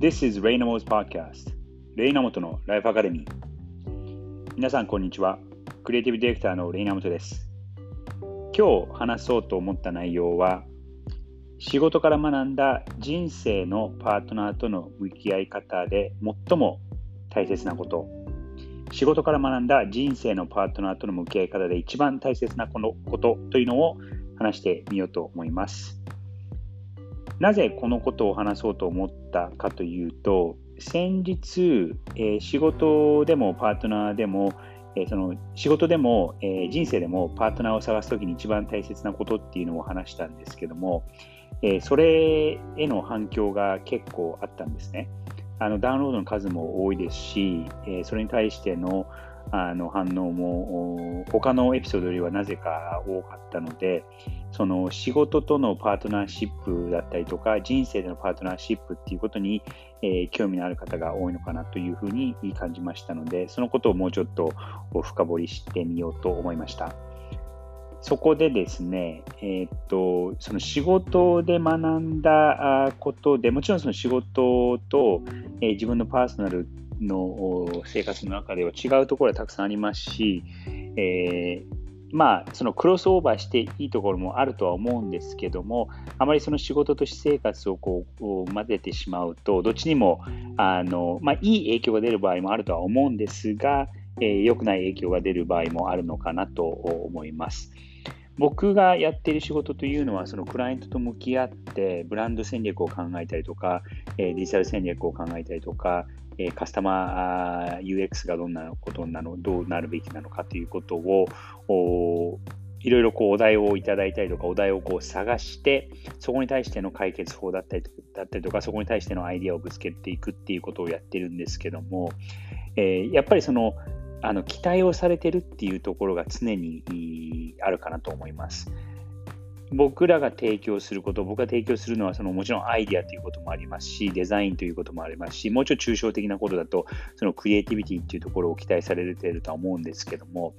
This is レイナモ 's Podcast レイナモトのライフアカデミー皆さんこんにちは。クリエイティブディレクターのレイナモトです。今日話そうと思った内容は仕事から学んだ人生のパートナーとの向き合い方で最も大切なこと。仕事から学んだ人生のパートナーとの向き合い方で一番大切なこのことというのを話してみようと思います。なぜこのことを話そうと思ったかというと、先日、えー、仕事でもパートナーでも、えー、その仕事でも、えー、人生でもパートナーを探すときに一番大切なことっていうのを話したんですけども、えそれへの反響が結構あったんですね。あのダウンロードの数も多いですし、えそれに対してのあの反応も他のエピソードよりはなぜか多かったのでその仕事とのパートナーシップだったりとか人生でのパートナーシップっていうことに、えー、興味のある方が多いのかなというふうに感じましたのでそのことをもうちょっと深掘りしてみようと思いました。そこでですね、えー、っと、その仕事で学んだことで、もちろんその仕事と、えー、自分のパーソナルの生活の中では違うところはたくさんありますし、えー、まあ、そのクロスオーバーしていいところもあるとは思うんですけども、あまりその仕事と私生活をこう混ぜてしまうと、どっちにもあの、まあ、いい影響が出る場合もあるとは思うんですが、えー、良くない影響が出る場合もあるのかなと思います。僕がやっている仕事というのは、そのクライアントと向き合って、ブランド戦略を考えたりとか、デジタル戦略を考えたりとか、カスタマー UX がどんなことなの、どうなるべきなのかということを、いろいろこうお題をいただいたりとか、お題をこう探して、そこに対しての解決法だったりだったりとか、そこに対してのアイディアをぶつけていくっていうことをやってるんですけども、えー、やっぱりそのあの期待をされてるっていうところが常にあるかなと思います。僕らが提供すること、僕が提供するのはそのもちろんアイディアということもありますし、デザインということもありますし、もうちょっと抽象的なことだと、そのクリエイティビティっていうところを期待されているとは思うんですけども、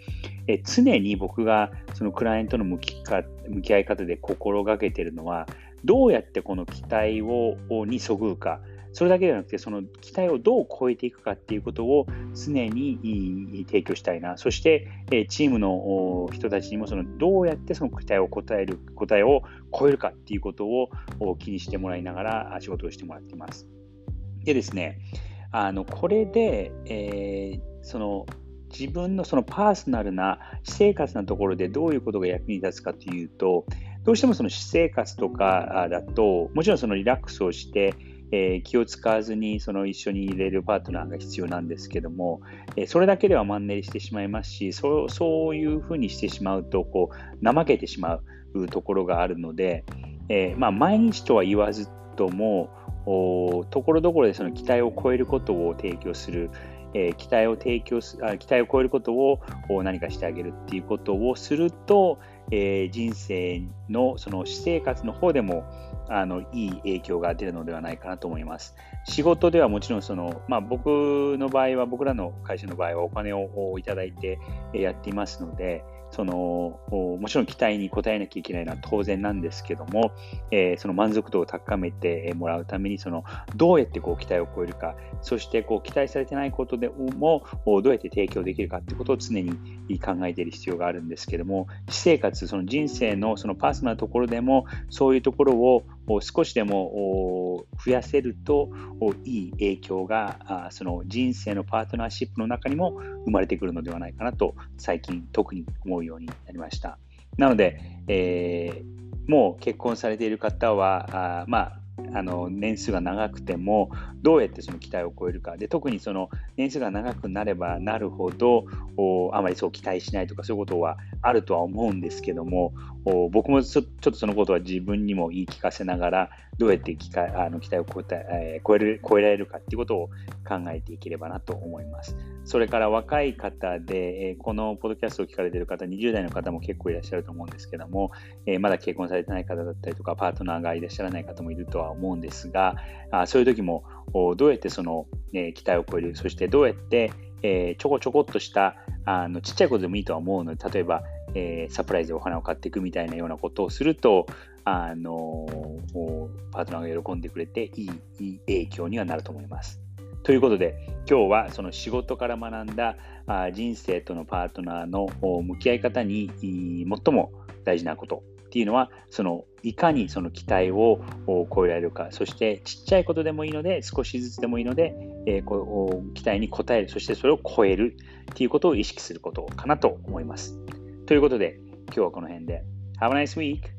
え常に僕がそのクライアントの向きか向き合い方で心がけているのは、どうやってこの期待をにそぐうか、それだけではなくて、その期待をどう超えていくかっていうことを常に提供したいな。そして、チームの人たちにもそのどうやってその期待を答える、答えを超えるかっていうことを気にしてもらいながら仕事をしてもらっています。でですね、あのこれで、えー、その自分のそのパーソナルな私生活のところでどういうことが役に立つかというと、どうしてもその私生活とかだと、もちろんそのリラックスをして、えー、気を使わずにその一緒に入れるパートナーが必要なんですけども、えー、それだけではマンネリしてしまいますしそうそういうふうにしてしまうとこう怠けてしまうところがあるので、えー、まあ、毎日とは言わずともところどころでその期待を超えることを提供する、え期待を提供すあ期待を超えることを何かしてあげるっていうことをすると、え人生のその私生活の方でもあのいい影響が出るのではないかなと思います。仕事ではもちろんその、まあ、僕の場合は、僕らの会社の場合はお金をいただいてやっていますので、そのもちろん期待に応えなきゃいけないのは当然なんですけども、えー、その満足度を高めてもらうためにそのどうやってこう期待を超えるかそしてこう期待されてないことでもどうやって提供できるかということを常に考えている必要があるんですけども私生活その人生のそのパーソナルなところでもそういうところを少しでも増やせるといい影響がその人生のパートナーシップの中にも生まれてくるのではないかなと最近特に思うようになりました。なので、えー、もう結婚されている方はあまああの年数が長くてもどうやってその期待を超えるかで特にその年数が長くなればなるほどあまりそう期待しないとかそういうことはあるとは思うんですけども僕もちょっとそのことは自分にも言い聞かせながらどうやって期待あの期待を超ええー、超える超えられるかっていうことを考えていければなと思います。それから若い方で、え、このポッドキャストを聞かれている方、20代の方も結構いらっしゃると思うんですけども、え、まだ結婚されてない方だったりとか、パートナーがいらっしゃらない方もいるとは思うんですが、あそういう時もどうやってその、え期待を超える、そしてどうやって、えちょこちょこっとしたあのちっちゃいことでもいいとは思うので、例えば、え、サプライズでお花を買っていくみたいなようなことをすると、あのパートナーが喜んでくれていいいい影響にはなると思います。ということで、今日はその仕事から学んだ人生とのパートナーの向き合い方に最も大事なことっていうのは、そのいかにその期待を超えられるか、そしてちっちゃいことでもいいので、少しずつでもいいので、え、こう期待に応える、そしてそれを超えるっていうことを意識することかなと思います。ということで、今日はこの辺で。Have a nice week!